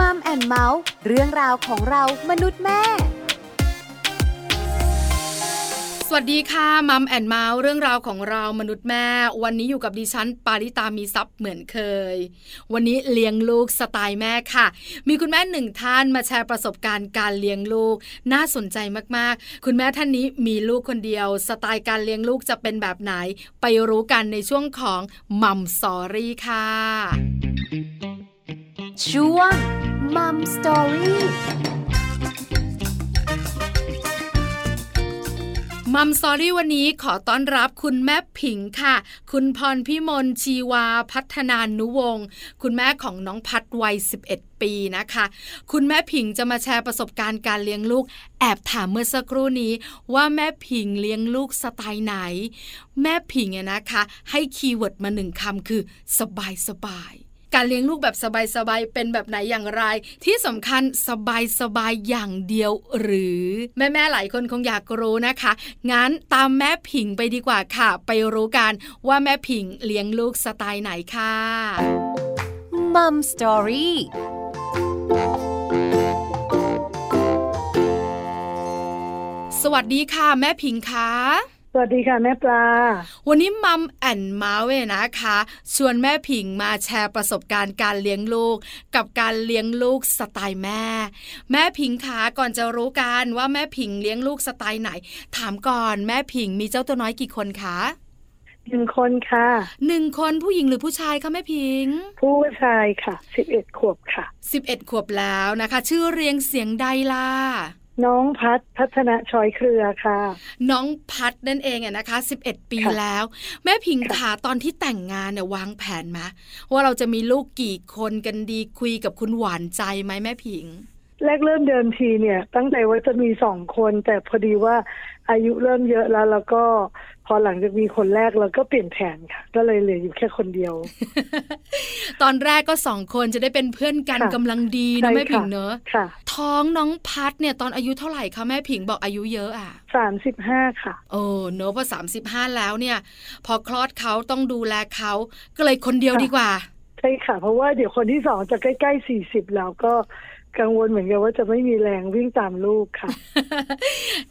Mom and Mouth เรื่องราวของเรามนุษย์แม่ สวัสดีค่ะ Mom and Mouth เรื่องราวของเรามนุษย์แม่ วันนี้อยู่กับดิฉัน ปาริตามีทรัพย์เหมือนเคย วันนี้เลี้ยงลูกสไตล์แม่ค่ะ มีคุณแม่หนึ่งท่านมาแชร์ประสบการณ์การเลี้ยงลูก น่าสนใจมากๆ คุณแม่ท่านนี้มีลูกคนเดียว สไตล์การเลี้ยงลูกจะเป็นแบบไหน ไปรู้กันในช่วงของMom Story ค่ะ ช่วง Mom Story Mom Story วันนี้ขอต้อนรับคุณแม่ผิงค่ะ คุณพรพิมลชีวาพัฒนานุวงศ์คุณแม่ของน้องพัดวัย 11ปีนะคะ คุณแม่ผิงจะมาแชร์ประสบการณ์การเลี้ยงลูก แอบถามเมื่อสักครู่นี้ ว่าแม่ผิงเลี้ยงลูกสไตล์ไหน แม่ผิงเนี่ยนะคะ ให้ keyword มาหนึ่งคำคือ สบายสบาย การเลี้ยงลูกแบบสบายๆเป็นแบบไหนอย่างไร ที่สำคัญสบายๆอย่างเดียวหรือ แม่ๆหลายคนคงอยากรู้นะคะ งั้นตามแม่ผิงไปดีกว่าค่ะ ไปรู้กันว่าแม่ผิงเลี้ยงลูกสไตล์ไหนค่ะ Mom Storyสวัสดีค่ะ แม่ผิงคะ สวัสดีค่ะแม่ปลา วันนี้มัมแอนมาเวนะคะ ชวนแม่ผิงมาแชร์ประสบการณ์การเลี้ยงลูก กับการเลี้ยงลูกสไตล์แม่ แม่ผิงคะก่อนจะรู้กันว่าแม่ผิงเลี้ยงลูกสไตล์ไหน ถามก่อนแม่ผิงมีเจ้าตัวน้อยกี่คนคะหนึ่งคนค่ะหนึ่งคนผู้หญิงหรือผู้ชายคะแม่พิง ผู้ชายค่ะสิบเอ็ดขวบค่ะสิบเอ็ดขวบแล้วนะคะ ชื่อเรียงเสียงใดล่ะ น้องพัดพัฒนาชอยเครือค่ะ น้องพัดนั่นเองอะนะคะสิบเอ็ดปีแล้ว แม่พิงขาตอนที่แต่งงานเนี่ยวางแผนมาว่าเราจะมีลูกกี่คนกันดีคุยกับคุณหวานใจไหมแม่พิง แรกเริ่มเดิมทีเนี่ย ตั้งใจว่าจะมีสองคน แต่พอดีว่าอายุเริ่มเยอะแล้วแล้วก็ พอหลังจากมีคนแรกเราก็เปลี่ยนแผนค่ะ ก็เลยเหลืออยู่แค่คนเดียว ตอนแรกก็สองคนจะได้เป็นเพื่อนกันกำลังดีนะแม่ผิงเนอะท้องน้องพัดเนี่ยตอนอายุเท่าไหร่คะแม่ผิงบอกอายุเยอะอะสามสิบห้าค่ะโอ้เนอะพอสามสิบห้าแล้วเนี่ย พอคลอดเขาต้องดูแลเขาก็เลยคนเดียวดีกว่าใช่ค่ะ เพราะว่าเดี๋ยวคนที่สองจะใกล้ๆสี่สิบแล้วก็ กังวลเหมือนกันว่าจะไม่มีแรงวิ่งตามลูกค่ะ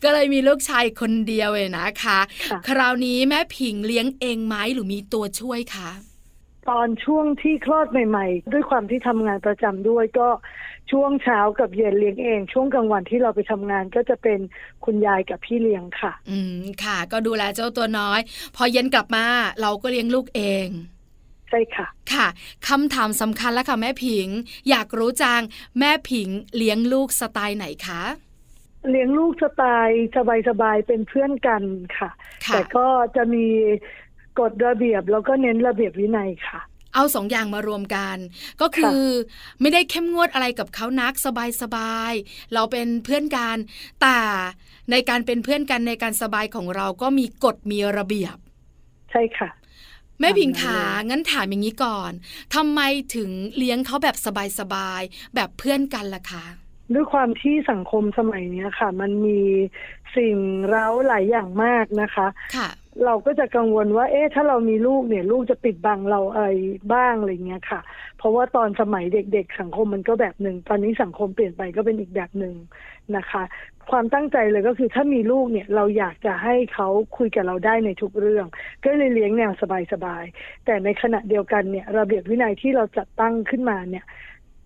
ก็เลยมีลูกชายคนเดียวเลยนะคะ คราวนี้แม่ผิงเลี้ยงเองไหมหรือมีตัวช่วยคะตอนช่วงที่คลอดใหม่ๆ ด้วยความที่ทำงานประจำด้วยก็ช่วงเช้ากับเย็นเลี้ยงเอง ช่วงกลางวันที่เราไปทำงานก็จะเป็นคุณยายกับพี่เลี้ยงค่ะ อืมค่ะ ก็ดูแลเจ้าตัวน้อย พอเย็นกลับมาเราก็เลี้ยงลูกเองใช่ค่ะ ค่ะคำถามสำคัญแล้วค่ะแม่ผิง อยากรู้จังแม่ผิงเลี้ยงลูกสไตล์ไหนคะเลี้ยงลูกสไตล์สบายๆเป็นเพื่อนกันค่ะแต่ก็จะมีกฎระเบียบแล้วก็เน้นระเบียบวินัยค่ะ เอาสองอย่างมารวมกัน ก็คือไม่ได้เข้มงวดอะไรกับเขานักสบายๆเราเป็นเพื่อนกันแต่ในการเป็นเพื่อนกันในการสบายของเราก็มีกฎมีระเบียบ ใช่ค่ะ แม่พิงขางั้นถามอย่างนี้ก่อนทำไมถึงเลี้ยงเขาแบบสบายๆแบบเพื่อนกันล่ะคะด้วยความที่สังคมสมัยนี้ค่ะ มันมีสิ่งเร้าหลายอย่างมากนะคะค่ะ เราก็จะกังวลว่า เอ๊ะ ถ้าเรามีลูกเนี่ย ลูกจะปิดบังเราอะไรบ้างอะไรเงี้ยค่ะ เพราะว่าตอนสมัยเด็กๆ สังคมมันก็แบบหนึ่ง ตอนนี้สังคมเปลี่ยนไปก็เป็นอีกแบบหนึ่งนะคะ ความตั้งใจเลยก็คือถ้ามีลูกเนี่ย เราอยากจะให้เขาคุยกับเราได้ในทุกเรื่อง ก็เลยเลี้ยงแนวสบายๆ แต่ในขณะเดียวกันเนี่ย ระเบียบวินัยที่เราจัดตั้งขึ้นมาเนี่ย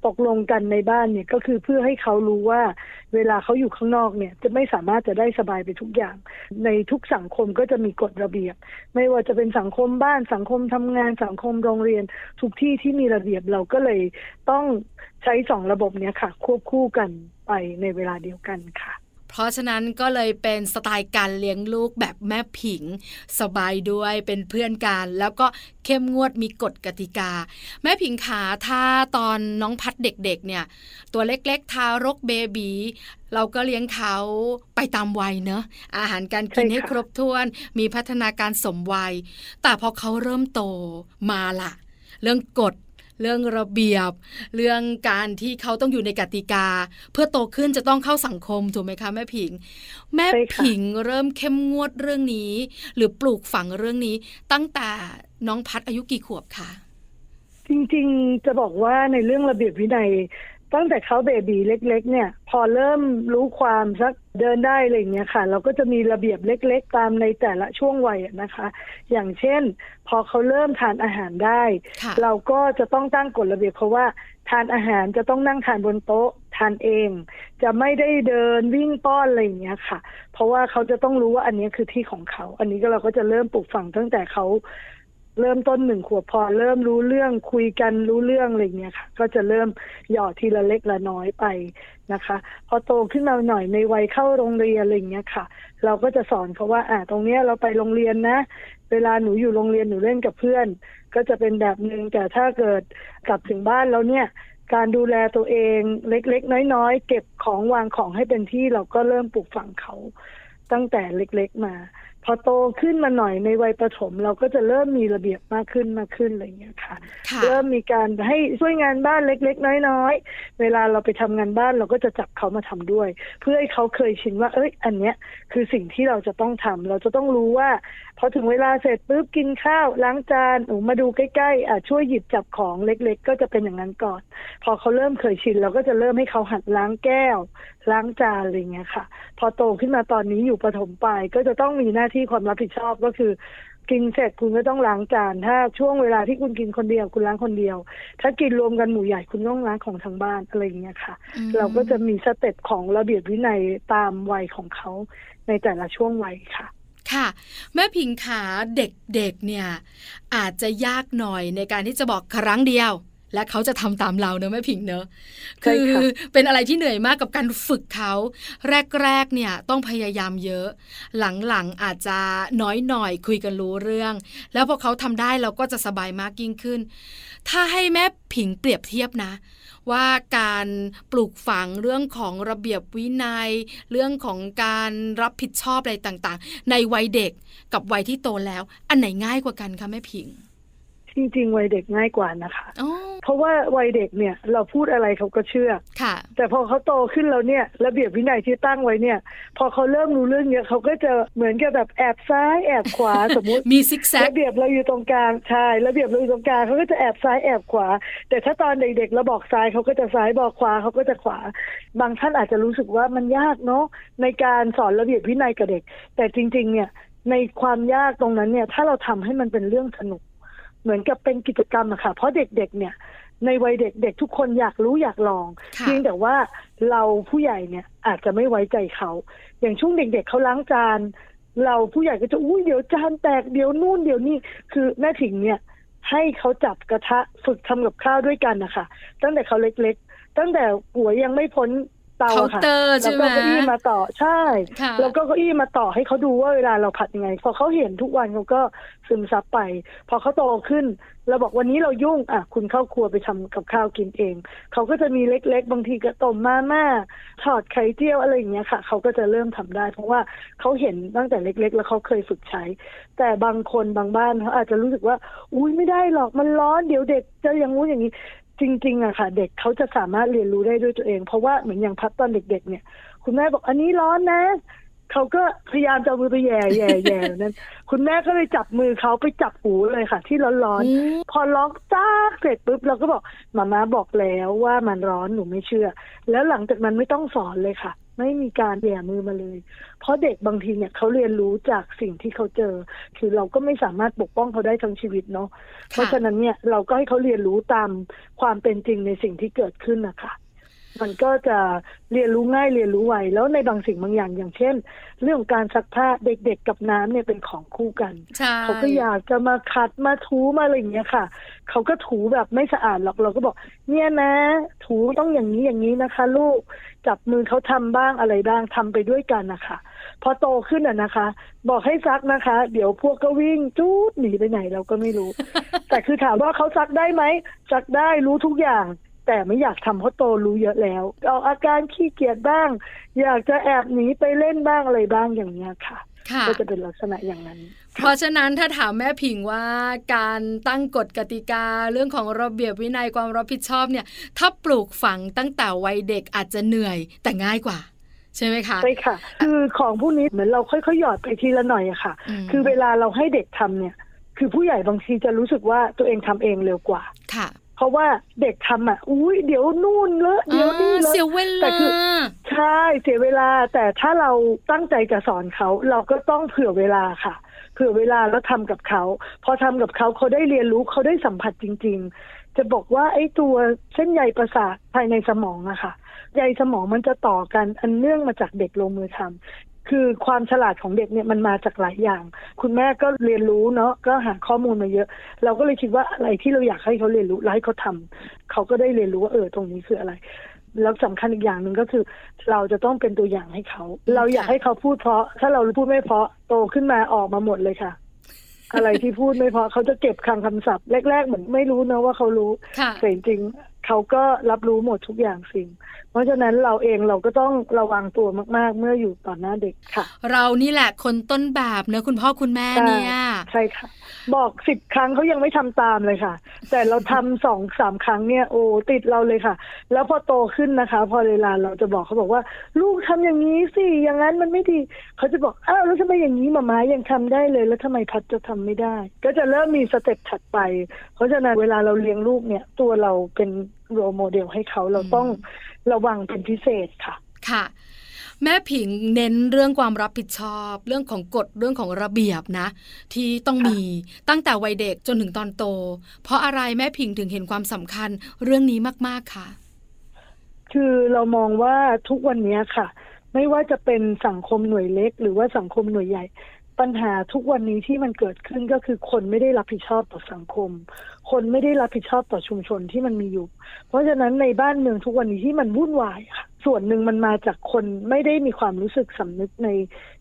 ตกลงกันในบ้านเนี่ยก็คือเพื่อให้เขารู้ว่า เวลาเขาอยู่ข้างนอกเนี่ยจะไม่สามารถจะได้สบายไปทุกอย่าง ในทุกสังคมก็จะมีกฎระเบียบ ไม่ว่าจะเป็นสังคมบ้านสังคมทำงานสังคมโรงเรียน ทุกที่ที่มีระเบียบเราก็เลยต้องใช้สองระบบเนี่ยค่ะ ควบคู่กันไปในเวลาเดียวกันค่ะ เพราะฉะนั้นก็เลยเป็นสไตล์การเลี้ยงลูกแบบแม่ผิง สบายด้วยเป็นเพื่อนกัน แล้วก็เข้มงวดมีกฎกติกา แม่ผิงขาถ้าตอนน้องพัดเด็กๆเนี่ย ตัวเล็กๆ ทารกเบบีเราก็เลี้ยงเขาไปตามวัยเนอะอาหารการกินให้ครบถ้วน มีพัฒนาการสมวัย แต่พอเขาเริ่มโตมาละเรื่องกฎ เรื่องระเบียบ เรื่องการที่เขาต้องอยู่ในกติกา เพื่อโตขึ้นจะต้องเข้าสังคมถูกไหมคะแม่ผิง แม่ผิงเริ่มเข้มงวดเรื่องนี้ หรือปลูกฝังเรื่องนี้ ตั้งแต่น้องพัดอายุกี่ขวบคะจริงๆจะบอกว่าในเรื่องระเบียบวินัย ตั้งแต่เขาเบบีเล็ก ๆ เนี่ย พอเริ่มรู้ความสักเดินได้อะไรอย่างเงี้ยค่ะ เราก็จะมีระเบียบเล็ก ๆ ตามในแต่ละช่วงวัยนะคะ อย่างเช่น พอเขาเริ่มทานอาหารได้ค่ะเราก็จะต้องตั้งกฎระเบียบเขาว่าทานอาหารจะต้องนั่งทานบนโต๊ะทานเอง จะไม่ได้เดินวิ่งป้อนอะไรอย่างเงี้ยค่ะ เพราะว่าเขาจะต้องรู้ว่าอันนี้คือที่ของเขา อันนี้ก็เราก็จะเริ่มปลูกฝังตั้งแต่เขา เริ่มต้นหนึ่งขวบพอเริ่มรู้เรื่องคุยกันรู้เรื่องอะไรเงี้ยค่ะ ก็จะเริ่มหยอดทีละเล็กละน้อยไปนะคะ พอโตขึ้นมาหน่อยในวัยเข้าโรงเรียนอะไรเงี้ยค่ะ เราก็จะสอนเขาว่า อ่า ตรงเนี้ยเราไปโรงเรียนนะ เวลาหนูอยู่โรงเรียนหนูเล่นกับเพื่อน ก็จะเป็นแบบหนึ่งแต่ถ้าเกิดกลับถึงบ้านแล้วเนี่ยการดูแลตัวเองเล็กๆ น้อยๆ เก็บของวางของให้เป็นที่เราก็เริ่มปลูกฝังเขาตั้งแต่เล็กๆมาพอโตขึ้นมาหน่อยในวัยประถม เราก็จะเริ่มมีระเบียบมากขึ้นมากขึ้นอะไรอย่างเงี้ยค่ะค่ะเริ่มมีการให้ช่วยงานบ้านเล็ก ๆ น้อย ๆ เวลาเราไปทำงานบ้านเราก็จะจับเขามาทำด้วย เพื่อให้เขาเคยชินว่า เอ้ย อันเนี้ยคือสิ่งที่เราจะต้องทำเราจะต้องรู้ว่าพอถึงเวลาเสร็จปุ๊บกินข้าวล้างจานอูมาดูใกล้ๆอะช่วยหยิบจับของเล็ก ๆ ก็จะเป็นอย่างนั้นก่อน พอเขาเริ่มเคยชินเราก็จะเริ่มให้เขาหัดล้างแก้ว ล้างจานอะไรเงี้ยค่ะ พอโตขึ้นมาตอนนี้อยู่ประถมปลายก็จะต้องมีหน้าที่ความรับผิดชอบก็คือ กินเสร็จคุณก็ต้องล้างจานถ้าช่วงเวลาที่คุณกินคนเดียวคุณล้างคนเดียว ถ้ากินรวมกันหมู่ใหญ่คุณต้องล้างของทั้งบ้านอะไรอย่างเงี้ยค่ะอืมเราก็จะมี step ของระเบียบวินัยตามวัยของเขาในแต่ละช่วงวัยค่ะค่ะ แม่ผิงขาเด็กๆเนี่ยอาจจะยากหน่อยในการที่จะบอกครั้งเดียว และเขาจะทำตามเราเนอะแม่พิงเนอะใช่คือค่ะเป็นอะไรที่เหนื่อยมากกับการฝึกเขาแรกๆเนี่ยต้องพยายามเยอะ หลังๆอาจจะน้อยหน่อยคุยกันรู้เรื่อง แล้วพอเขาทำได้เราก็จะสบายมากยิ่งขึ้น ถ้าให้แม่ผิงเปรียบเทียบนะว่าการปลูกฝังเรื่องของระเบียบวินัย เรื่องของการรับผิดชอบอะไรต่างๆ ในวัยเด็กกับวัยที่โตแล้ว อันไหนง่ายกว่ากันคะแม่ผิง จริง ๆ วัยเด็กง่ายกว่านะคะอ๋อเพราะว่าวัยเด็กเนี่ย เราพูดอะไรเขาก็เชื่อค่ะแต่พอเขาโตขึ้นแล้วเนี่ยระเบียบวินัยที่ตั้งไว้เนี่ย พอเขาเริ่มรู้เรื่องเนี้ยเขาก็จะเหมือนกับแบบแอบซ้ายแอบขวาสมมติมีซิกแซกระเบียบเราอยู่ตรงกลางใช่ระเบียบเราอยู่ตรงกลางเขาก็จะแอบซ้ายแอบขวา แต่ถ้าตอนเด็กๆเราบอกซ้ายเขาก็จะซ้ายบอกขวาเขาก็จะขวา บางท่านอาจจะรู้สึกว่ามันยากเนาะในการสอนระเบียบวินัยกับเด็ก แต่จริง ๆ เนี่ยในความยากตรงนั้นเนี่ย ถ้าเราทำให้มันเป็นเรื่องสนุก เหมือนกับเป็นกิจกรรมอะค่ะ เพราะเด็กๆเนี่ย ในวัยเด็กเด็กทุกคนอยากรู้อยากลองค่ะเพียงแต่ว่าเราผู้ใหญ่เนี่ยอาจจะไม่ไว้ใจเขา อย่างช่วงเด็กๆเขาล้างจาน เราผู้ใหญ่ก็จะอุ้ยเดี๋ยวจานแตกเดี๋ยวนู่นเดี๋ยวนี่คือแม่ถิงเนี่ย ให้เขาจับกระทะฝึกทำกับข้าวด้วยกันนะคะตั้งแต่เขาเล็กๆ ตั้งแต่หัวยังไม่พ้น เตาเคาอะน์ค่ะเตอร์แล้วใช่ไหมก็เก้าอี้มาต่อใช่ค่ะแล้วก็เก้าอี้มาต่อให้เขาดูว่าเวลาเราผัดยังไง พอเขาเห็นทุกวันเขาก็ซึมซับไป พอเขาโตขึ้นเราบอกวันนี้เรายุ่งอะคุณเข้าครัวไปทำกับข้าวกินเอง เขาก็จะมีเล็กๆ บางทีก็ต้มมาม่าทอดไข่เจียวอะไรอย่างเงี้ยค่ะ เขาก็จะเริ่มทำได้ เพราะว่าเขาเห็นตั้งแต่เล็ก ๆ แล้วเขาเคยฝึกใช้ แต่บางคนบางบ้านเขาอาจจะรู้สึกว่า อุ้ยไม่ได้หรอกมันร้อนเดี๋ยวเด็กจะอย่างงู้นอย่างนี้ จริงๆอะค่ะ เด็กเขาจะสามารถเรียนรู้ได้ด้วยตัวเอง เพราะว่าเหมือนอย่างพัดตอนเด็ก ๆ เนี่ย คุณแม่บอกอันนี้ร้อนนะเขาก็พยายามจะเอามือไปแย่แย่แย่นั้น คุณแม่ก็เลยจับมือเขาไปจับหูเลยค่ะ ที่ร้อนอืมๆพอร้องจ้าเสร็จปุ๊บเราก็บอกมาม่าบอกแล้วว่ามันร้อนหนูไม่เชื่อ แล้วหลังจากนั้นไม่ต้องสอนเลยค่ะ ไม่มีการแย่มือมาเลย เพราะเด็กบางทีเนี่ยเขาเรียนรู้จากสิ่งที่เขาเจอ คือเราก็ไม่สามารถปกป้องเขาได้ทั้งชีวิตเนาะเพราะฉะนั้นเนี่ยเราก็ให้เขาเรียนรู้ตามความเป็นจริงในสิ่งที่เกิดขึ้นนะคะ มันก็จะเรียนรู้ง่ายเรียนรู้ไวแล้วในบางสิ่งบางอย่างอย่างเช่น เรื่องของการซักผ้าเด็กๆกับน้ำเนี่ยเป็นของคู่กันใช่เขาก็อยากจะมาขัดมาถูมาอะไรอย่างเงี้ยค่ะเขาก็ถูแบบไม่สะอาดหรอกเราก็บอก เนี่ยนะ ถูต้องอย่างนี้อย่างนี้นะคะ ลูกจับมือเขาทำบ้างอะไรบ้างทำไปด้วยกันนะคะพอโตขึ้นอะนะคะ บอกให้ซักนะคะ เดี๋ยวพวกก็วิ่งจู๊ดหนีไปไหนเราก็ไม่รู้ แต่คือถามว่าเขาซักได้ไหมซักได้รู้ทุกอย่าง แต่ไม่อยากทำเพราะโตรู้เยอะแล้วเอาอาการขี้เกียจบ้าง อยากจะแอบหนีไปเล่นบ้างอะไรบ้างอย่างเงี้ยค่ะค่ะก็จะเป็นลักษณะอย่างนั้น เพราะฉะนั้นถ้าถามแม่ผิงว่าการตั้งกฎกติกาเรื่องของระเบียบวินัยความรับผิดชอบเนี่ย ถ้าปลูกฝังตั้งแต่วัยเด็กอาจจะเหนื่อยแต่ง่ายกว่าใช่ไหมคะใช่ค่ะ คือของพวกนี้เหมือนเราค่อยๆหยอดไปทีละหน่อยอะค่ะมคือเวลาเราให้เด็กทำเนี่ย คือผู้ใหญ่บางทีจะรู้สึกว่าตัวเองทำเองเร็วกว่าค่ะ เพราะว่าเด็กทำอะอุ้ยเดี๋ยวนู่นเลอะเดี๋ยวนี่เลเสียอะเวแต่ลาคือใช่เสียเวลา แต่ถ้าเราตั้งใจจะสอนเขาเราก็ต้องเผื่อเวลาค่ะเผื่อเวลาแล้วทำกับเขา พอทำกับเขาเขาได้เรียนรู้เขาได้สัมผัสจริง ๆ จะบอกว่าไอ้ตัวเส้นใยประสาทภายในสมองอะค่ะใยสมองมันจะต่อกันอันเนื่องมาจากเด็กลงมือทำ คือความฉลาดของเด็กเนี่ยมันมาจากหลายอย่าง คุณแม่ก็เรียนรู้เนาะก็หาข้อมูลมาเยอะ เราก็เลยคิดว่าอะไรที่เราอยากให้เขาเรียนรู้แล้วให้เขาทำเขาก็ได้เรียนรู้ว่าเออตรงนี้คืออะไร แล้วสำคัญอีกอย่างหนึ่งก็คือ เราจะต้องเป็นตัวอย่างให้เขา เราอยากให้เขาพูดเพราะ ถ้าเราพูดไม่เพราะโตขึ้นมาออกมาหมดเลยค่ะ อะไรที่พูดไม่เพราะเขาจะเก็บคำคำศัพท์แรกๆเหมือนไม่รู้นะว่าเขารู้ค่ะแต่จริงๆเขาก็รับรู้หมดทุกอย่างสิ่งเพ ราะฉะนั้นเราเองเราก็ต้องระวังตัวมาก ๆ เมื่ออยู่ต่อหน้าเด็กค่ะ เรานี่แหละคนต้นแบบเนอะคุณพ่อคุณแม่เนี่ยใช่ค่ะ บอกสิบครั้งเขายังไม่ทำตามเลยค่ะ แต่เราทำสองสามครั้งเนี่ยโอ้ติดเราเลยค่ะ แล้วพอโตขึ้นนะคะ พอเวลาเราจะบอกเขาบอกว่า ลูกทำอย่างนี้สิอย่างนั้นมันไม่ดีเขาจะบอกอ้าวแล้วทำไมอย่างนี้หมาม้ายังทำได้เลย แล้วทำไมพัดจะทำไม่ได้ ก็จะเริ่มมีสเต็ปถัดไป เพราะฉะนั้นเวลาเราเลี้ยงลูกเนี่ย ตัวเราเป็นโรโมเดลให้เขาเราต้อง ระวังเป็นพิเศษค่ะ ค่ะ แม่ผิงเน้นเรื่องความรับผิดชอบ เรื่องของกฎเรื่องของระเบียบนะ ที่ต้องมีตั้งแต่วัยเด็กจนถึงตอนโต เพราะอะไรแม่ผิงถึงเห็นความสำคัญเรื่องนี้มาก ๆค่ะ คือเรามองว่าทุกวันนี้ค่ะ ไม่ว่าจะเป็นสังคมหน่วยเล็ก หรือว่าสังคมหน่วยใหญ่ ปัญหาทุกวันนี้ที่มันเกิดขึ้นก็คือคนไม่ได้รับผิดชอบต่อสังคม คนไม่ได้รับผิดชอบต่อชุมชนที่มันมีอยู่ เพราะฉะนั้นในบ้านเมืองทุกวันนี้ที่มันวุ่นวายค่ะส่วนหนึ่งมันมาจากคนไม่ได้มีความรู้สึกสำนึกใน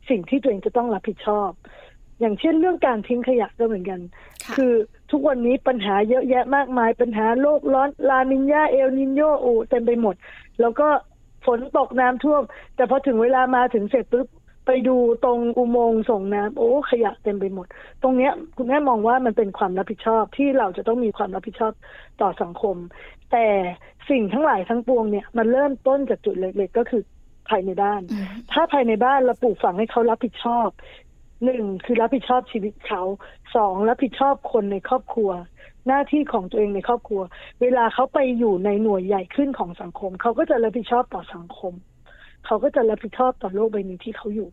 สิ่งที่ตัวเองจะต้องรับผิดชอบ อย่างเช่นเรื่องการทิ้งขยะก็เหมือนกันค่ะคือทุกวันนี้ปัญหาเยอะแยะมากมาย ปัญหาโลกร้อนลานินยาเอลนินโยอูเต็มไปหมด แล้วก็ฝนตกน้ำท่วม แต่พอถึงเวลามาถึงเสร็จปุ๊บ ไปดูตรงอุโมงค์ส่งน้ำโอ้ขยะเต็มไปหมด ตรงเนี้ยคุณแม่มองว่ามันเป็นความรับผิดชอบที่เราจะต้องมีความรับผิดชอบต่อสังคม แต่สิ่งทั้งหลายทั้งปวงเนี่ยมันเริ่มต้นจากจุดเล็กๆก็คือภายในบ้านอืมถ้าภายในบ้านเราปลูกฝังให้เขารับผิดชอบหนึ่งคือรับผิดชอบชีวิตเขาสองรับผิดชอบคนในครอบครัว หน้าที่ของตัวเองในครอบครัว เวลาเขาไปอยู่ในหน่วยใหญ่ขึ้นของสังคม เขาก็จะรับผิดชอบต่อสังคม เขาก็จะรับผิดชอบต่อโลกใบนี้ที่เขาอยู่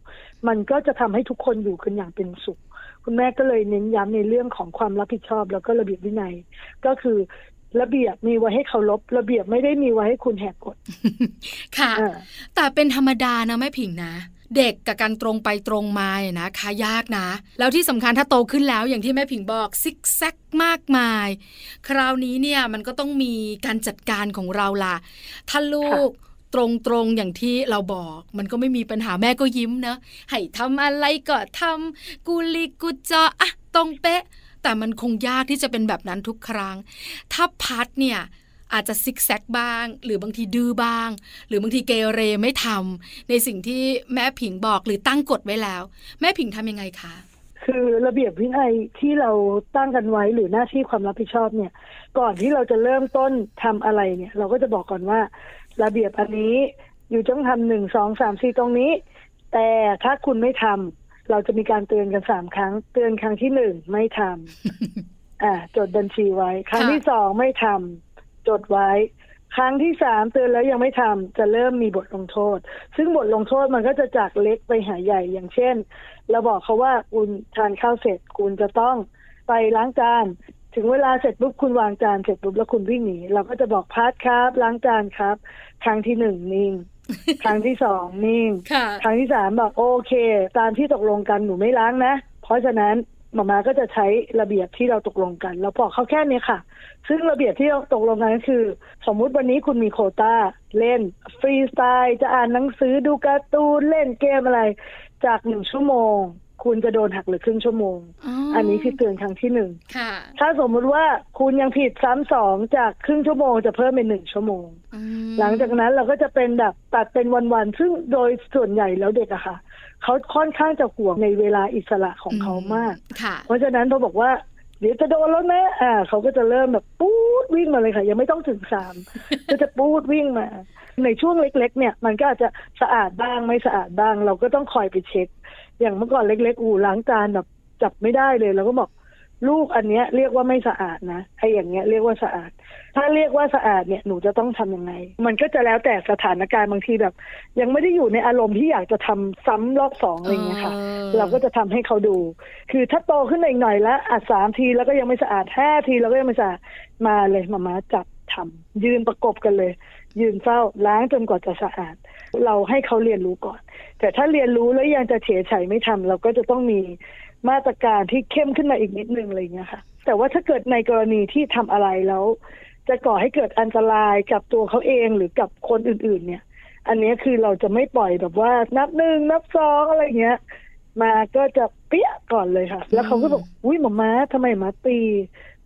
มันก็จะทำให้ทุกคนอยู่กันอย่างเป็นสุข คุณแม่ก็เลยเน้นย้ำในเรื่องของความรับผิดชอบแล้วก็ระเบียบวินัย ก็คือระเบียบมีไว้ให้เคารพระเบียบไม่ได้มีไว้ให้คุณแหกกฎค่ะอ่าแต่เป็นธรรมดานะแม่ผิงนะเด็กกับการตรงไปตรงมาเนี่ยนะคะยากนะ แล้วที่สำคัญถ้าโตขึ้นแล้วอย่างที่แม่ผิงบอกซิกแซกมากมาย คราวนี้เนี่ยมันก็ต้องมีการจัดการของเราล่ะถ้าลูก ตรงตรงๆอย่างที่เราบอก มันก็ไม่มีปัญหาแม่ก็ยิ้มเนอะให้ทำอะไรก็ทำกูลีกูจออะตรงเป๊ะ แต่มันคงยากที่จะเป็นแบบนั้นทุกครั้ง ถ้าพัดเนี่ยอาจจะซิกแซกบ้าง หรือบางทีดื้อบ้าง หรือบางทีเกเรไม่ทำในสิ่งที่แม่ผิงบอกหรือตั้งกฎไว้แล้ว แม่ผิงทำยังไงคะคือระเบียบวินัยที่เราตั้งกันไว้หรือหน้าที่ความรับผิดชอบเนี่ย ก่อนที่เราจะเริ่มต้นทำอะไรเนี่ย เราก็จะบอกก่อนว่า ระเบียบอันนี้อยู่ต้องทำหนึ่งสองสามสี่ตรงนี้ แต่ถ้าคุณไม่ทำเราจะมีการเตือนกันสามครั้ง เตือนครั้งที่หนึ่งไม่ทำอ่า จดบัญชีไว้ ครั้งค่ะที่สองไม่ทำจดไว้ ครั้งที่สามเตือนแล้วยังไม่ทำจะเริ่มมีบทลงโทษ ซึ่งบทลงโทษมันก็จะจากเล็กไปหาใหญ่อย่างเช่น เราบอกเขาว่าคุณทานข้าวเสร็จคุณจะต้องไปล้างจาน ถึงเวลาเสร็จปุ๊บคุณวางจานเสร็จปุ๊บแล้วคุณวิ่งหนีเราก็จะบอกพาร์ทครับล้างจานครับ ครั้งที่หนึ่งนิ่งครั้งที่สองนิ่งค่ะครั้งที่สามบอกโอเค ตามที่ตกลงกันหนูไม่ล้างนะ เพราะฉะนั้นหมามาก็จะใช้ระเบียบที่เราตกลงกันเราบอกเขาแค่นี้ค่ะ ซึ่งระเบียบที่เราตกลงกันก็คือ สมมุติวันนี้คุณมีโควตาเล่นฟรีสไตล์จะอ่านหนังสือดูการ์ตูนเล่นเกมอะไร จากหนึ่งชั่วโมง คุณจะโดนหักเหลือครึ่งชั่วโมง อันนี้คือเตือนครั้งที่หนึ่งค่ะถ้าสมมุติว่าคุณยังผิดซ้ำสองจากครึ่งชั่วโมงจะเพิ่มเป็นหนึ่งชั่วโมงอืมหลังจากนั้นเราก็จะเป็นแบบตัดเป็นวันๆซึ่งโดยส่วนใหญ่แล้วเด็กอะค่ะเขาค่อนข้างจะห่วงในเวลาอิสระของเขามากค่ะเพราะฉะนั้นพอบอกว่าเดี๋ยวจะโดนแล้วนะอ่าเขาก็จะเริ่มแบบปู๊ดวิ่งมาเลยค่ะ ยังไม่ต้องถึงสามก็จะปู๊ดวิ่งมา ในช่วงเล็ก ๆ เนี่ย มันก็อาจจะสะอาดบ้างไม่สะอาดบ้าง เราก็ต้องคอยไปเช็ค อย่างเมื่อก่อนเล็ก ๆ อูล้างจานแบบ จับไม่ได้เลยเราก็บอกลูกอันเนี้ยเรียกว่าไม่สะอาดนะไอ้อย่างเงี้ยเรียกว่าสะอาด ถ้าเรียกว่าสะอาดเนี่ยหนูจะต้องทํำยังไง มันก็จะแล้วแต่สถานการณ์บางทีแบบ ยังไม่ได้อยู่ในอารมณ์ที่อยากจะทำซ้ำรอบสองอะไรเงี้ยค่ะ เราก็จะทำให้เขาดู คือถ้าโตขึ้นอีกหน่อยแล้วอะสามทีแล้วก็ยังไม่สะอาดห้าทีแล้วก็ยังไม่สะอาดมาเลยมามาจับทำยืนประกบกันเลย ยืนเฝ้าล้างจนกว่าจะสะอาด เราให้เขาเรียนรู้ก่อน แต่ถ้าเรียนรู้แล้วยังจะเฉยเฉยไม่ทำเราก็จะต้องมี มาตรการที่เข้มขึ้นมาอีกนิดนึงอะไรเงี้ยค่ะ แต่ว่าถ้าเกิดในกรณีที่ทำอะไรแล้ว จะก่อให้เกิดอันตรายกับตัวเขาเองหรือกับคนอื่น ๆ เนี่ย อันนี้คือเราจะไม่ปล่อยแบบว่า นับหนึ่งนับสองอะไรเงี้ย มาก็จะเปี้ยก่อนเลยค่ะ แล้วเขาก็บอกอุ้ยหมาม้าทำไมหมาตี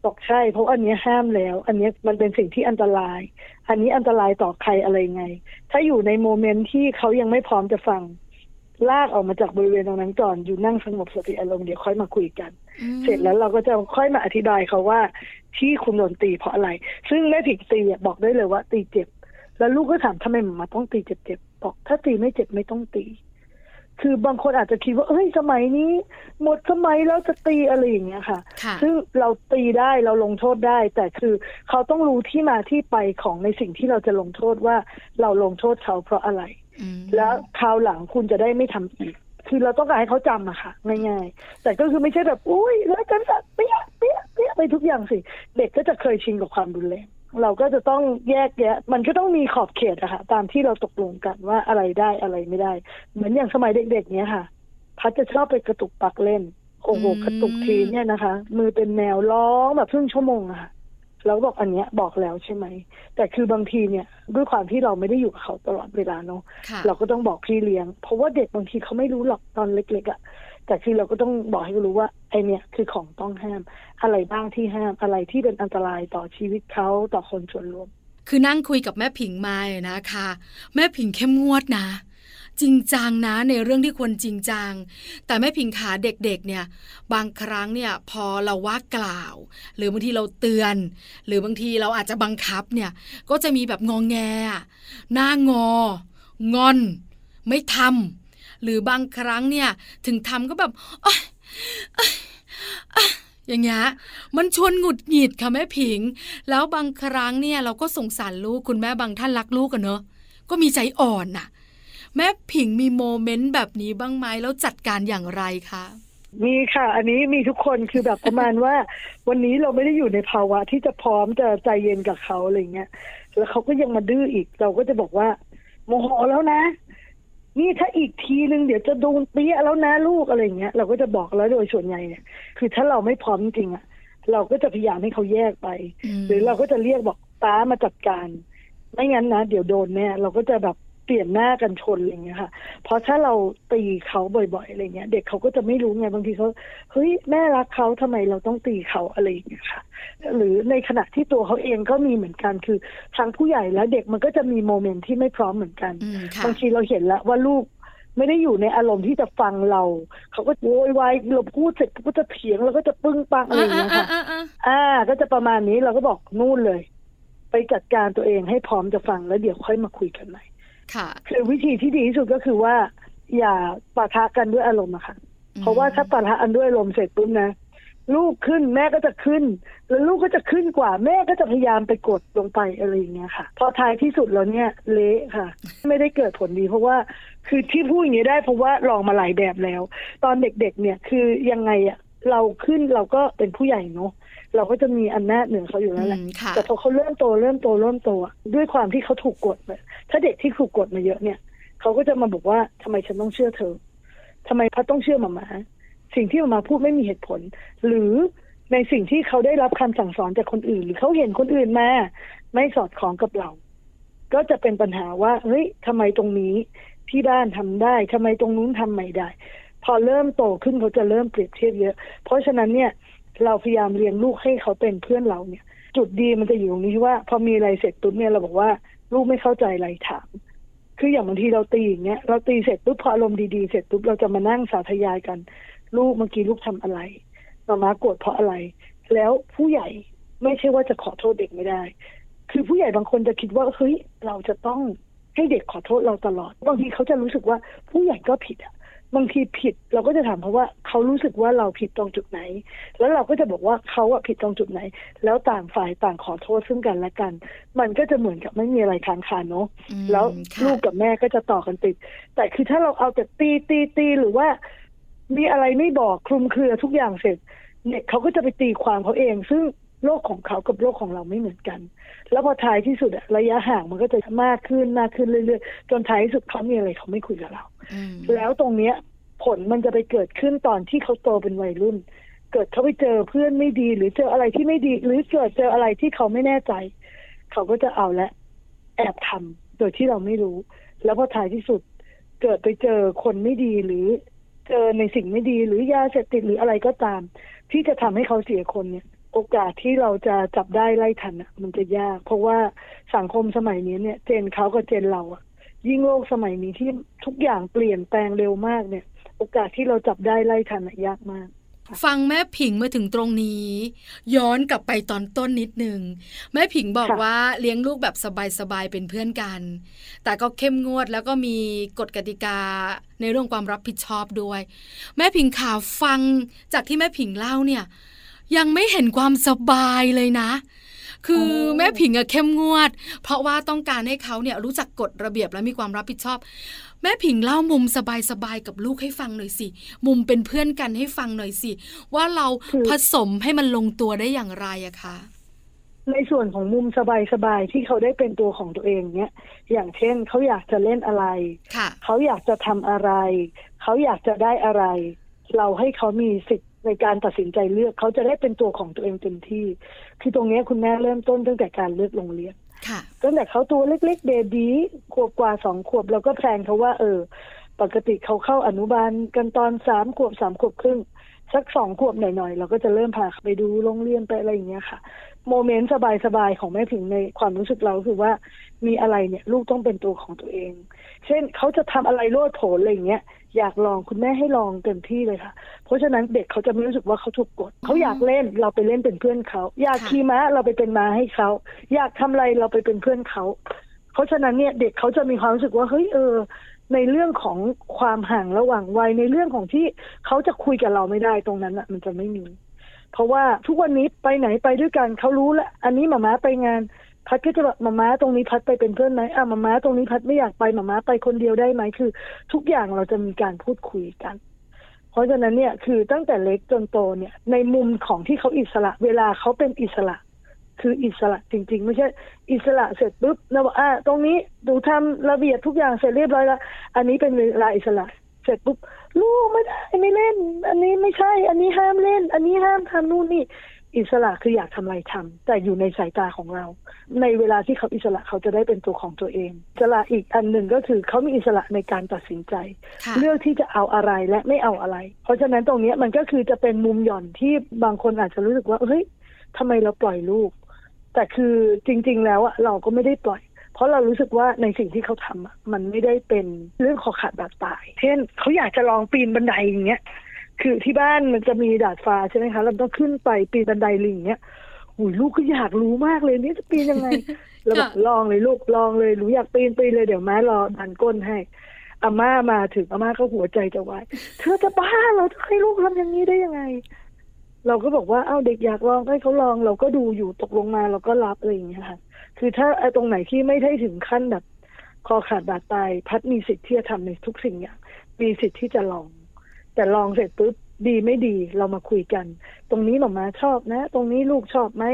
บอกใช่ เพราะอันนี้ห้ามแล้ว อันนี้มันเป็นสิ่งที่อันตราย อันนี้อันตรายต่อใครอะไรไง ถ้าอยู่ในโมเมนต์ที่เขายังไม่พร้อมจะฟัง ลากออกมาจากบริเวณตรงนั้นก่อนอยู่นั่งสงบสติอารมณ์เดี๋ยวค่อยมาคุยกัน เสร็จแล้วเราก็จะค่อยมาอธิบายเขาว่า ที่คุณโดนตีเพราะอะไร ซึ่งแม่ผิดตีบอกได้เลยว่า ตีเจ็บ แล้วลูกก็ถามทำไมหมาต้องตีเจ็บๆบอกถ้าตีไม่เจ็บไม่ต้องตี คือบางคนอาจจะคิดว่าเอ้ยสมัยนี้ หมดสมัยแล้วจะตีอะไรอย่างเงี้ยค่ะ ซึ่งเราตีได้เราลงโทษได้ แต่คือเขาต้องรู้ที่มาที่ไปของในสิ่งที่เราจะลงโทษว่าเราลงโทษเขาเพราะอะไร แล้วคราวหลังคุณจะได้ไม่ทำอีกคือเราต้องการให้เขาจำอะค่ะ ง่ายๆ แต่ก็คือไม่ใช่แบบ อุ้ยแล้วกันสัตว์เปี้ยเปี้ยเปี้ยไปทุกอย่างสิ เด็กก็จะเคยชินกับความรุนแรงเราก็จะต้องแยกแยะ มันก็ต้องมีขอบเขตอะค่ะ ตามที่เราตกลงกันว่าอะไรได้อะไรไม่ได้ เหมือนอย่างสมัยเด็กๆเนี้ยค่ะ พัดจะชอบไปกระตุกปักเล่น โอ้โหกระตุกทีเนี่ยนะคะ มือเป็นแนวร้องแบบครึ่งชั่วโมงอะค่ะ แล้วบอกอันเนี้ยบอกแล้วใช่ไหม แต่คือบางทีเนี่ยด้วยความที่เราไม่ได้อยู่กับเขาตลอดเวลาเนาะเราก็ต้องบอกพี่เลี้ยง เพราะว่าเด็กบางทีเขาไม่รู้หรอกตอนเล็กๆอะ่ะแต่คือเราก็ต้องบอกให้รู้ว่าไอเนี่ยคือของต้องห้าม อะไรบ้างที่ห้ามอะไรที่เป็นอันตรายต่อชีวิตเขาต่อคนส่วนรวม คือนั่งคุยกับแม่ผิงมาเนี่ยนะคะ แม่ผิงเข้มงวดนะ จริงจังนะในเรื่องที่ควรจริงจัง แต่แม่พิงขาเด็กๆเนี่ยบางครั้งเนี่ยพอเราว่ากล่าว หรือบางทีเราเตือน หรือบางทีเราอาจจะบังคับเนี่ยก็จะมีแบบงองแงหน้างอ งอน ไม่ทำหรือบางครั้งเนี่ยถึงทำก็แบบอย่างเงี้ยมันชวนหงุดหงิดค่ะแม่ผิง แล้วบางครั้งเนี่ยเราก็สงสารลูกคุณแม่บางท่านรักลูกกันเนอะก็มีใจอ่อนน่ะ แม่ผิงมีโมเมนต์แบบนี้บ้างไหมแล้วจัดการอย่างไรคะมีค่ะ อันนี้มีทุกคนคือแบบประมาณว่า วันนี้เราไม่ได้อยู่ในภาวะที่จะพร้อมจะใจเย็นกับเขาอะไรเงี้ยแล้วเขาก็ยังมาดื้ออีกเราก็จะบอกว่า โมโหแล้วนะ นี่ถ้าอีกทีนึงเดี๋ยวจะโดนเปี้ยแล้วนะลูกอะไรเงี้ยเราก็จะบอกแล้วโดยส่วนใหญ่เนี่ยคือถ้าเราไม่พร้อมจริงอะเราก็จะพยายามให้เขาแยกไป หรือเราก็จะเรียกบอกป้ามาจัดการ ไม่งั้นนะเดี๋ยวโดนแน่เราก็จะแบบ เปลี่ยนหน้ากันชนอะไรเงี้ยค่ะ เพราะถ้าเราตีเขาบ่อยๆอะไรเงี้ย เด็กเขาก็จะไม่รู้ไงบางทีเขาเฮ้ยแม่รักเขาทำไมเราต้องตีเขาอะไรอย่างเงี้ยค่ะ หรือในขณะที่ตัวเขาเองก็มีเหมือนกันคือทางผู้ใหญ่และเด็กมันก็จะมีโมเมนต์ที่ไม่พร้อมเหมือนกันบางทีเราเห็นแล้วว่าลูกไม่ได้อยู่ในอารมณ์ที่จะฟังเรา เขาก็โวยวายเราพูดเสร็จก็จะเถียงแล้วก็จะปึ้งปังอะไรอย่างเงี้ยค่ะอ่า ก็จะประมาณนี้เราก็บอกนู่นเลย ไปจัดการตัวเองให้พร้อมจะฟังแล้วเดี๋ยวค่อยมาคุยกันใหม่ ค่ะคือวิธีที่ดีที่สุดก็คือว่า อย่าปะทะกันด้วยอารมณ์อะค่ะ เพราะว่าถ้าปะทะกันด้วยอารมณ์เสร็จปุ๊บนะลูกขึ้นแม่ก็จะขึ้น แล้วลูกก็จะขึ้นกว่าแม่ก็จะพยายามไปกดลงไปอะไรอย่างเงี้ยค่ะ พอท้ายที่สุดแล้วเนี่ยเละค่ะ ไม่ได้เกิดผลดี เพราะว่าคือที่พูดอย่างนี้ได้เพราะว่าลองมาหลายแบบแล้ว ตอนเด็กๆ เนี่ยคือยังไงอะเราขึ้นเราก็เป็นผู้ใหญ่เนาะ เราก็จะมีอำนาจเหนือเขาอยู่แล้วแหละแต่พอเขาเริ่มโตเริ่มโตเริ่มโตด้วยความที่เขาถูกกดแบบถ้าเด็กที่ถูกกดมาเยอะเนี่ยเขาก็จะมาบอกว่าทำไมฉันต้องเชื่อเธอทำไมพัดต้องเชื่อมามาสิ่งที่มามาพูดไม่มีเหตุผล หรือในสิ่งที่เขาได้รับคำสั่งสอนจากคนอื่น หรือเขาเห็นคนอื่นมาไม่สอดคล้องกับเรา ก็จะเป็นปัญหาว่าเฮ้ยทำไมตรงนี้ที่บ้านทำได้ทำไมตรงนู้นทำไม่ได้ พอเริ่มโตขึ้นเขาจะเริ่มเปรียบเทียบเยอะ เพราะฉะนั้นเนี่ย เราพยายามเลี้ยงลูกให้เขาเป็นเพื่อนเราเนี่ย จุดดีมันจะอยู่ตรงนี้ว่า พอมีอะไรเสร็จปุ๊บเนี่ยเราบอกว่าลูกไม่เข้าใจอะไรถาม คืออย่างบางทีเราตีอย่างเงี้ยเราตีเสร็จปุ๊บพออารมณ์ดีๆเสร็จปุ๊บเราจะมานั่งสาธยายกัน ลูกเมื่อกี้ลูกทำอะไรมามาโกรธเพราะอะไร แล้วผู้ใหญ่ไม่ใช่ว่าจะขอโทษเด็กไม่ได้ คือผู้ใหญ่บางคนจะคิดว่าเฮ้ยเราจะต้องให้เด็กขอโทษเราตลอด บางทีเขาจะรู้สึกว่าผู้ใหญ่ก็ผิดอะ บางทีผิดเราก็จะถามเขาว่าเขารู้สึกว่าเราผิดตรงจุดไหน แล้วเราก็จะบอกว่าเขาอะผิดตรงจุดไหน แล้วต่างฝ่ายต่างขอโทษซึ่งกันและกัน มันก็จะเหมือนกับไม่มีอะไรค้างคาเนาะอืมแล้วค่ะลูกกับแม่ก็จะต่อกันติด แต่คือถ้าเราเอาแต่ตีตีตีหรือว่า มีอะไรไม่บอกคลุมเครือทุกอย่างเสร็จเนี่ยเขาก็จะไปตีความเขาเอง ซึ่ง โลกของเขากับโลกของเราไม่เหมือนกัน แล้วพอท้ายที่สุดอะระยะห่างมันก็จะมากขึ้นมากขึ้นเรื่อยๆ จนท้ายที่สุดเขามีอะไรเขาไม่คุยกับเราอืมแล้วตรงเนี้ยผลมันจะไปเกิดขึ้นตอนที่เขาโตเป็นวัยรุ่น เกิดเขาไปเจอเพื่อนไม่ดี หรือเจออะไรที่ไม่ดี หรือเกิดเจออะไรที่เขาไม่แน่ใจ เขาก็จะเอาและแอบทำโดยที่เราไม่รู้ แล้วพอท้ายที่สุด เกิดไปเจอคนไม่ดีหรือเจอในสิ่งไม่ดีหรือยาเสพติดหรืออะไรก็ตาม ที่จะทำให้เขาเสียคนเนี่ย โอกาสที่เราจะจับได้ไล่ทันมันจะยาก เพราะว่าสังคมสมัยนี้เนี่ย เจนเขากับเจนเราอะยิ่งโลกสมัยนี้ที่ทุกอย่างเปลี่ยนแปลงเร็วมากเนี่ย โอกาสที่เราจับได้ไล่ทันยากมาก ฟังแม่ผิงมาถึงตรงนี้ ย้อนกลับไปตอนต้นนิดนึงแม่ผิงบอกว่าเลี้ยงลูกแบบสบายๆเป็นเพื่อนกัน แต่ก็เข้มงวดแล้วก็มีกฎกติกาในเรื่องความรับผิดชอบด้วย แม่ผิงข่าวฟังจากที่แม่ผิงเล่าเนี่ย ยังไม่เห็นความสบายเลยนะ คือออแม่ผิงอะเข้มงวด เพราะว่าต้องการให้เขาเนี่ยรู้จักกฎระเบียบและมีความรับผิดชอบ แม่ผิงเล่ามุมสบายๆกับลูกให้ฟังหน่อยสิ มุมเป็นเพื่อนกันให้ฟังหน่อยสิ ว่าเราผสมให้มันลงตัวได้อย่างไรอะคะในส่วนของมุมสบายๆที่เขาได้เป็นตัวของตัวเองเนี่ย อย่างเช่นเขาอยากจะเล่นอะไรค่ะเขาอยากจะทำอะไร เขาอยากจะได้อะไร เราให้เขามีสิทธิ์ ในการตัดสินใจเลือกเขาจะได้เป็นตัวของตัวเองเต็มที่ คือตรงเนี้ยคุณแม่เริ่มต้นตั้งแต่การเลือกโรงเรียนค่ะตั้งแต่เขาตัวเล็ก ๆ เบบีขวบกว่าสองขวบเราก็แพลนเขาว่า เออ ปกติเขาเข้าอนุบาลกันตอนสามขวบสามขวบครึ่ง สักสองขวบหน่อยๆ เราก็จะเริ่มพาไปดูโรงเรียนไปอะไรอย่างเงี้ยค่ะ โมเมนต์สบายๆ ของแม่ผิงในความรู้สึกเราคือว่ามีอะไรเนี่ย ลูกต้องเป็นตัวของตัวเอง เช่นเขาจะทำอะไรโลดโผนอะไรอย่างเงี้ยอยากลองคุณแม่ให้ลองเต็มที่เลยค่ะ เพราะฉะนั้นเด็กเขาจะไม่รู้สึกว่าเขาถูกกด เขาอยากเล่นเราไปเล่นเป็นเพื่อนเขา อยากขี่ม้าเราไปเป็นม้าให้เขา อยากทำอะไรเราไปเป็นเพื่อนเขา เพราะฉะนั้นเนี่ยเด็กเขาจะมีความรู้สึกว่าเฮ้ยเออ ในเรื่องของความห่างระหว่างวัยในเรื่องของที่เขาจะคุยกับเราไม่ได้ตรงนั้นอะ มันจะไม่มี เพราะว่าทุกวันนี้ไปไหนไปด้วยกันเขารู้แล้วอันนี้หมาม้าไปงานพัดก็จะแบบหมาม้าตรงนี้พัดไปเป็นเพื่อนไหมอะหมาม้าตรงนี้พัดไม่อยากไปหมาม้าไปคนเดียวได้ไหมคือ ทุกอย่างเราจะมีการพูดคุยกัน เพราะฉะนั้นเนี่ยคือตั้งแต่เล็กจนโตเนี่ย ในมุมของที่เขาอิสระ เวลาเขาเป็นอิสระ คืออิสระจริง ๆ ไม่ใช่อิสระเสร็จปุ๊บแล้วบอกอะตรงนี้ดูทำระเบียบทุกอย่างเสร็จเรียบร้อยแล้วอันนี้เป็นเวลาอิสระเสร็จปุ๊บลูกไม่ได้ไม่เล่น อันนี้ไม่ใช่ อันนี้ห้ามเล่น อันนี้ห้ามทำนู่นนี่อิสระคืออยากทำอะไรทำแต่อยู่ในสายตาของเรา ในเวลาที่เขาอิสระเขาจะได้เป็นตัวของตัวเองอิสระอีกอันหนึ่งก็คือเขามีอิสระในการตัดสินใจค่ะเลือกที่จะเอาอะไรและไม่เอาอะไร เพราะฉะนั้นตรงเนี้ยมันก็คือจะเป็นมุมหย่อนที่บางคนอาจจะรู้สึกว่าเฮ้ยทำไมเราปล่อยลูก แต่คือจริง ๆ แล้วอะเราก็ไม่ได้ปล่อย เพราะเรารู้สึกว่าในสิ่งที่เขาทำมันไม่ได้เป็นเรื่องขอขาดบาดตาย เช่นเขาอยากจะลองปีนบันไดอย่างเงี้ยคือที่บ้านมันจะมีดาดฟ้าใช่ไหมคะเราต้องขึ้นไปปีนบันไดลิงอย่างเงี้ยหุยลูกก็อยากรู้มากเลยนี่จะปีนยังไงเราบอกลองเลยลูกลองเลยหนูอยากปีนปีนเลยเดี๋ยวแม่รอดันก้นให้อาม่ามาถึงอาม่าก็หัวใจจะวายเธอจะบ้าเหราจะให้ลูกทำอย่างนี้ได้ยังไง เราก็บอกว่าเอ้าเด็กอยากลองให้เขาลองเราก็ดูอยู่ตกลงมาเราก็รับอะไรอย่างเงี้ยค่ะ คือถ้าตรงไหนที่ไม่ได้ถึงขั้นแบบคอขาดบาดตายพัดมีสิทธิ์ที่จะทำในทุกสิ่งอย่างมีสิทธิ์ที่จะลอง แต่ลองเสร็จปุ๊บดีไม่ดีเรามาคุยกัน ตรงนี้หมอมาชอบนะ ตรงนี้ลูกชอบไหม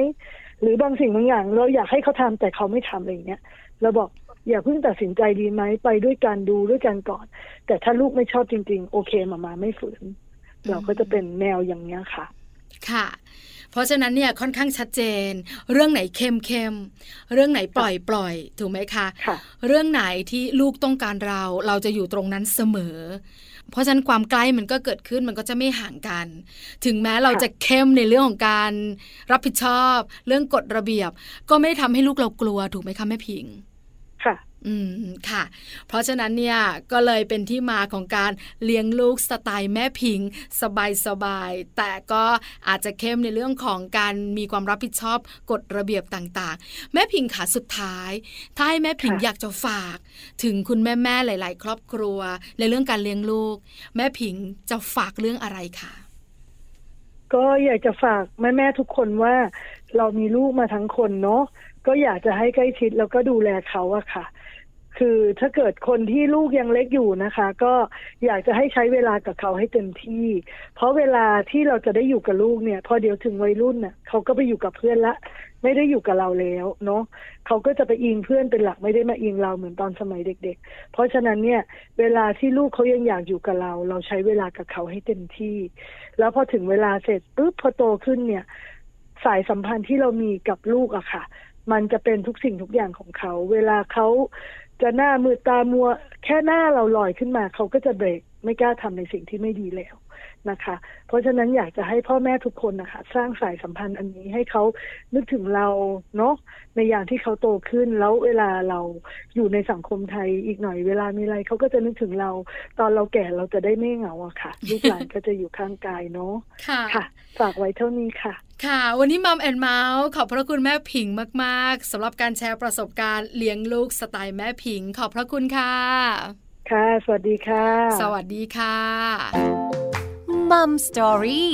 หรือบางสิ่งบางอย่าง เราอยากให้เขาทำแต่เขาไม่ทำอะไรอย่างเงี้ยเราบอกอย่าเพิ่งตัดสินใจดีไหมไปด้วยกันดูด้วยกันก่อน แต่ถ้าลูกไม่ชอบจริง ๆ โอเคหมามาไม่ฝืน เราก็จะเป็นแนวอย่างเนี้ยค่ะ ค่ะ เพราะฉะนั้นเนี่ยค่อนข้างชัดเจน เรื่องไหนเข้มเข้มเรื่องไหนปล่อยปล่อยถูกไหมคะค่ะเรื่องไหนที่ลูกต้องการเรา เราจะอยู่ตรงนั้นเสมอ เพราะฉะนั้นความใกล้มันก็เกิดขึ้นมันก็จะไม่ห่างกัน ถึงแม้เราค่ะจะเข้มในเรื่องของการรับผิดชอบ เรื่องกฎระเบียบ ก็ไม่ได้ทำให้ลูกเรากลัวถูกไหมคะแม่พิงค่ะ อืมค่ะ เพราะฉะนั้นเนี่ยก็เลยเป็นที่มาของการเลี้ยงลูกสไตล์แม่พิง สบายสบายแต่ก็อาจจะเข้มในเรื่องของการมีความรับผิดชอบกฎระเบียบต่างๆ แม่พิงขาสุดท้าย ถ้าให้แม่พิงอยากจะฝาก ถึงคุณแม่ๆหลาย ๆ ครอบครัว ในเรื่องการเลี้ยงลูก แม่พิงจะฝากเรื่องอะไรคะก็อยากจะฝากแม่ๆทุกคนว่าเรามีลูกมาทั้งคนเนาะ ก็อยากจะให้ใกล้ชิดแล้วก็ดูแลเขาอะค่ะ คือถ้าเกิดคนที่ลูกยังเล็กอยู่นะคะ ก็อยากจะให้ใช้เวลากับเขาให้เต็มที่ เพราะเวลาที่เราจะได้อยู่กับลูกเนี่ย พอเดี๋ยวถึงวัยรุ่นน่ะเขาก็ไปอยู่กับเพื่อนละ ไม่ได้อยู่กับเราแล้วเนาะเขาก็จะไปอิงเพื่อนเป็นหลักไม่ได้มาอิงเราเหมือนตอนสมัยเด็ก ๆ เพราะฉะนั้นเนี่ย เวลาที่ลูกเขายังอยากอยู่กับเรา เราใช้เวลากับเขาให้เต็มที่ แล้วพอถึงเวลาเสร็จปุ๊บพอโตขึ้นเนี่ยสายสัมพันธ์ที่เรามีกับลูกอะค่ะ มันจะเป็นทุกสิ่งทุกอย่างของเขา เวลาเขาจะหน้ามือตามัว แค่หน้าเราลอยขึ้นมา เขาก็จะเบรกไม่กล้าทำในสิ่งที่ไม่ดีแล้ว นะคะ เพราะฉะนั้นอยากจะให้พ่อแม่ทุกคนนะคะ สร้างสายสัมพันธ์อันนี้ให้เขานึกถึงเราเนาะในอย่างที่เขาโตขึ้นแล้วเวลาเราอยู่ในสังคมไทยอีกหน่อยเวลามีอะไรเขาก็จะนึกถึงเรา ตอนเราแก่เราจะได้ไม่เหงาอะค่ะลูกหลานก็จะอยู่ข้างกายเนาะค่ะค่ะฝากไว้เท่านี้ค่ะ ค่ะ วันนี้ Mom and Mouth ขอบพระคุณแม่ผิงมากๆสำหรับการแชร์ประสบการณ์เลี้ยงลูกสไตล์แม่ผิง ขอบพระคุณค่ะ ค่ะ สวัสดีค่ะ สวัสดีค่ะ Mom Story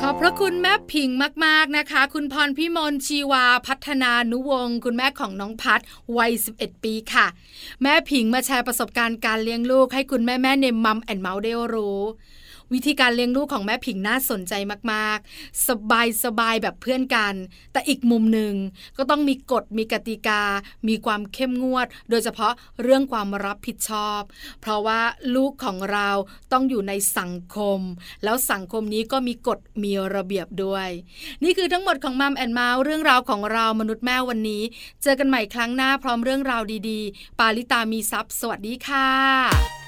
ขอบพระคุณแม่พิงมาก ๆ นะคะ คุณพรพิมลชีวาพัฒนานุวงศ์คุณแม่ของน้องพัดวัย 11 ปีค่ะ แม่พิงมาแชร์ประสบการณ์การเลี้ยงลูกให้คุณแม่แม่ๆในมัมแอนเมาส์ได้รู้ วิธีการเลี้ยงลูกของแม่ผิงน่าสนใจมากๆ สบายสบายแบบเพื่อนกัน แต่อีกมุมหนึ่งก็ต้องมีกฎมีกติกา มีความเข้มงวด โดยเฉพาะเรื่องความรับผิดชอบ เพราะว่าลูกของเราต้องอยู่ในสังคม แล้วสังคมนี้ก็มีกฎมีระเบียบด้วย นี่คือทั้งหมดของ Mom and Mouth เรื่องราวของเรามนุษย์แม่วันนี้ เจอกันใหม่ครั้งหน้าพร้อมเรื่องราวดีๆ ปาริตามีทรัพย์สวัสดีค่ะ